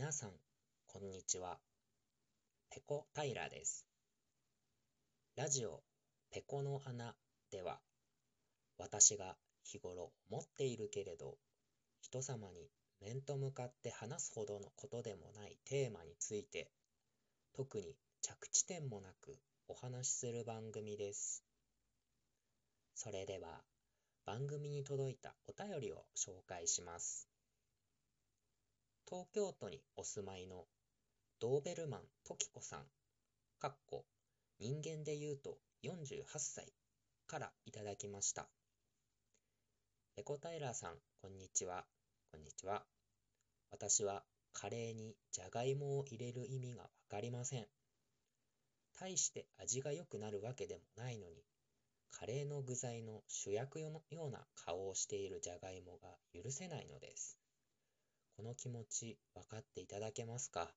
皆さん、こんにちは。ペコ平です。ラジオペコの穴では、私が日頃思っているけれど、人様に面と向かって話すほどのことでもないテーマについて、特に着地点もなくお話しする番組です。それでは、番組に届いたお便りを紹介します。東京都にお住まいのドーベルマントキコさん、かっこ人間で言うと48歳からいただきました。エコタイラーさん、こんにちは。こんにちは。私はカレーにじゃがいもを入れる意味がわかりません。大して味が良くなるわけでもないのに、カレーの具材の主役のような顔をしているじゃがいもが許せないのです。この気持ち分かっていただけますか？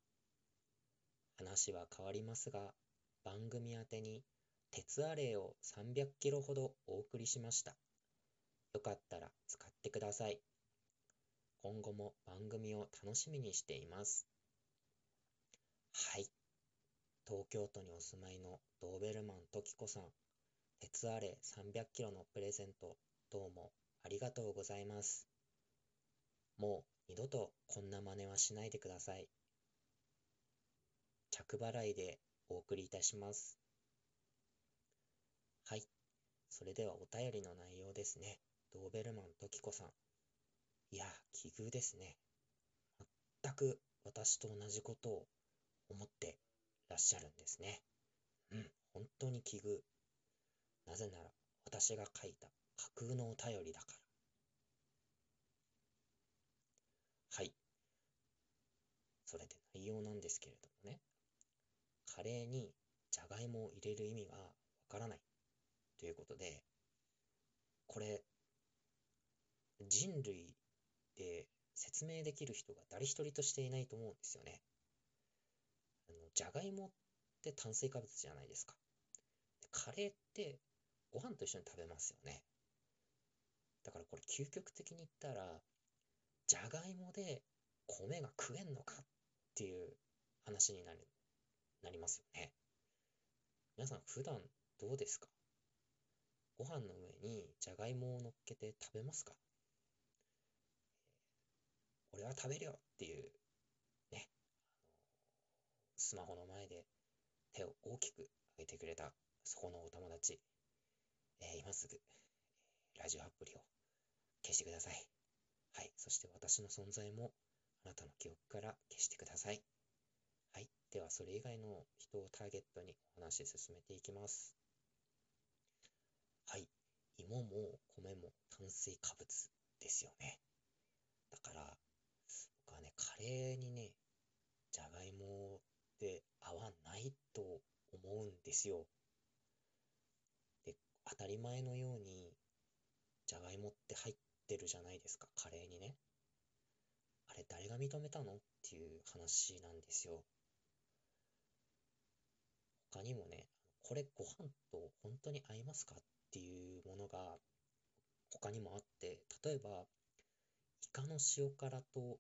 話は変わりますが、番組宛てに鉄アレイを300キロほどお送りしました。よかったら使ってください。今後も番組を楽しみにしています。はい。東京都にお住まいのドーベルマントキコさん、鉄アレイ300キロのプレゼント、どうもありがとうございます。もう二度とこんな真似はしないでください。着払いでお送りいたします。はい。それではお便りの内容ですね。ドーベルマントキコさん。いや、奇遇ですね。全く私と同じことを思ってらっしゃるんですね。うん、本当に奇遇。なぜなら私が書いた架空のお便りだから。はい。それで内容なんですけれどもね、カレーにじゃがいもを入れる意味がわからないということで、これ、人類で説明できる人が誰一人としていないと思うんですよね。あのじゃがいもって炭水化物じゃないですか。カレーってご飯と一緒に食べますよね。だからこれ究極的に言ったらじゃがいもで米が食えんのかっていう話になるなりますよね。皆さん普段どうですか？ご飯の上にじゃがいもを乗っけて食べますか？俺は食べるよっていうね、スマホの前で手を大きく上げてくれたそこのお友達、えー、今すぐ、ラジオアプリを消してください。はい。そして私の存在もあなたの記憶から消してください。はい。では、それ以外の人をターゲットにお話し進めていきます。はい。芋も米も炭水化物ですよね。だから、僕はね、カレーにね、じゃがいもって合わないと思うんですよ。で、当たり前のように、じゃがいもって入ってるじゃないですか、カレーにね。あれ、誰が認めたの？っていう話なんですよ。他にもね、これご飯と本当に合いますか？っていうものが他にもあって、例えば、イカの塩辛と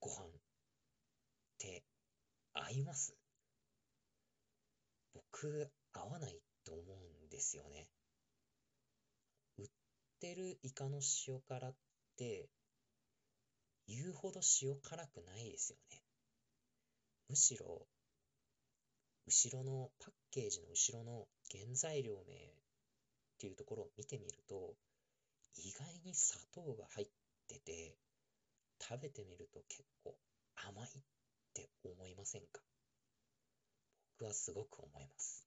ご飯って合います？僕、合わないと思うんですよね。売ってるイカの塩辛って言うほど塩辛くないですよね。むしろ後ろのパッケージの後ろの原材料名っていうところを見てみると意外に砂糖が入ってて食べてみると結構甘いって思いませんか？僕はすごく思います。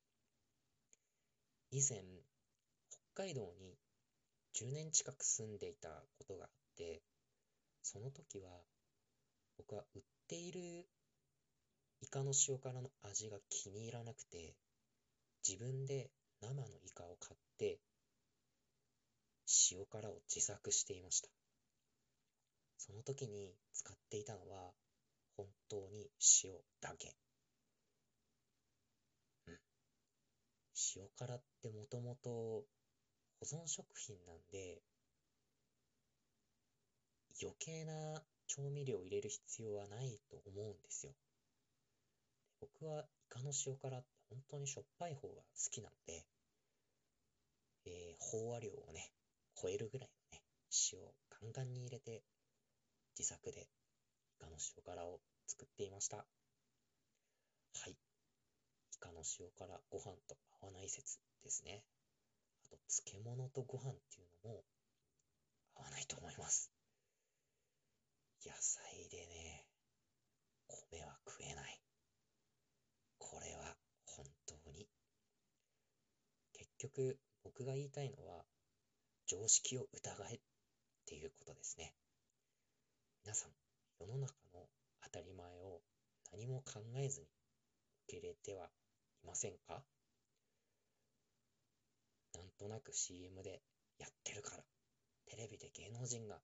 以前北海道に10年近く住んでいたことがあって、その時は僕は売っているイカの塩辛の味が気に入らなくて、自分で生のイカを買って、塩辛を自作していました。その時に使っていたのは、本当に塩だけ。うん。塩辛ってもともと保存食品なんで、余計な調味料を入れる必要はないと思うんですよ。僕はイカの塩辛って本当にしょっぱい方が好きなので、えー、飽和量をね、超えるぐらいのね、塩をガンガンに入れて、自作でイカの塩辛を作っていました。はい。イカの塩辛ご飯と合わない説ですね。あと、漬物とご飯っていうのも合わないと思います。野菜でね、米は食えない。これは本当に。結局、僕が言いたいのは、常識を疑えっていうことですね。皆さん、世の中の当たり前を何も考えずに受け入れてはいませんか？なんとなく CM でやってるから、テレビで芸能人が言っ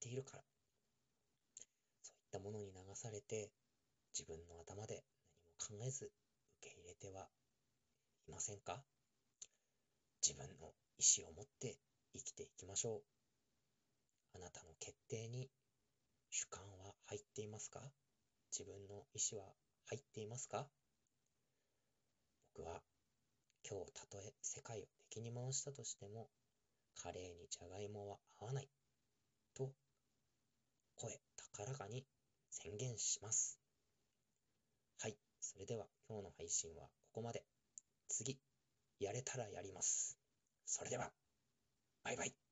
ているから、そういったものに流されて、自分の頭で何も考えず受け入れてはいませんか？自分の意思を持って生きていきましょう。あなたの決定に主観は入っていますか？自分の意思は入っていますか？僕は今日たとえ世界を敵に回したとしてもカレーにじゃがいもは合わないと声高らかに宣言します。はい、それでは今日の配信はここまで。次、やれたらやります。それでは、バイバイ。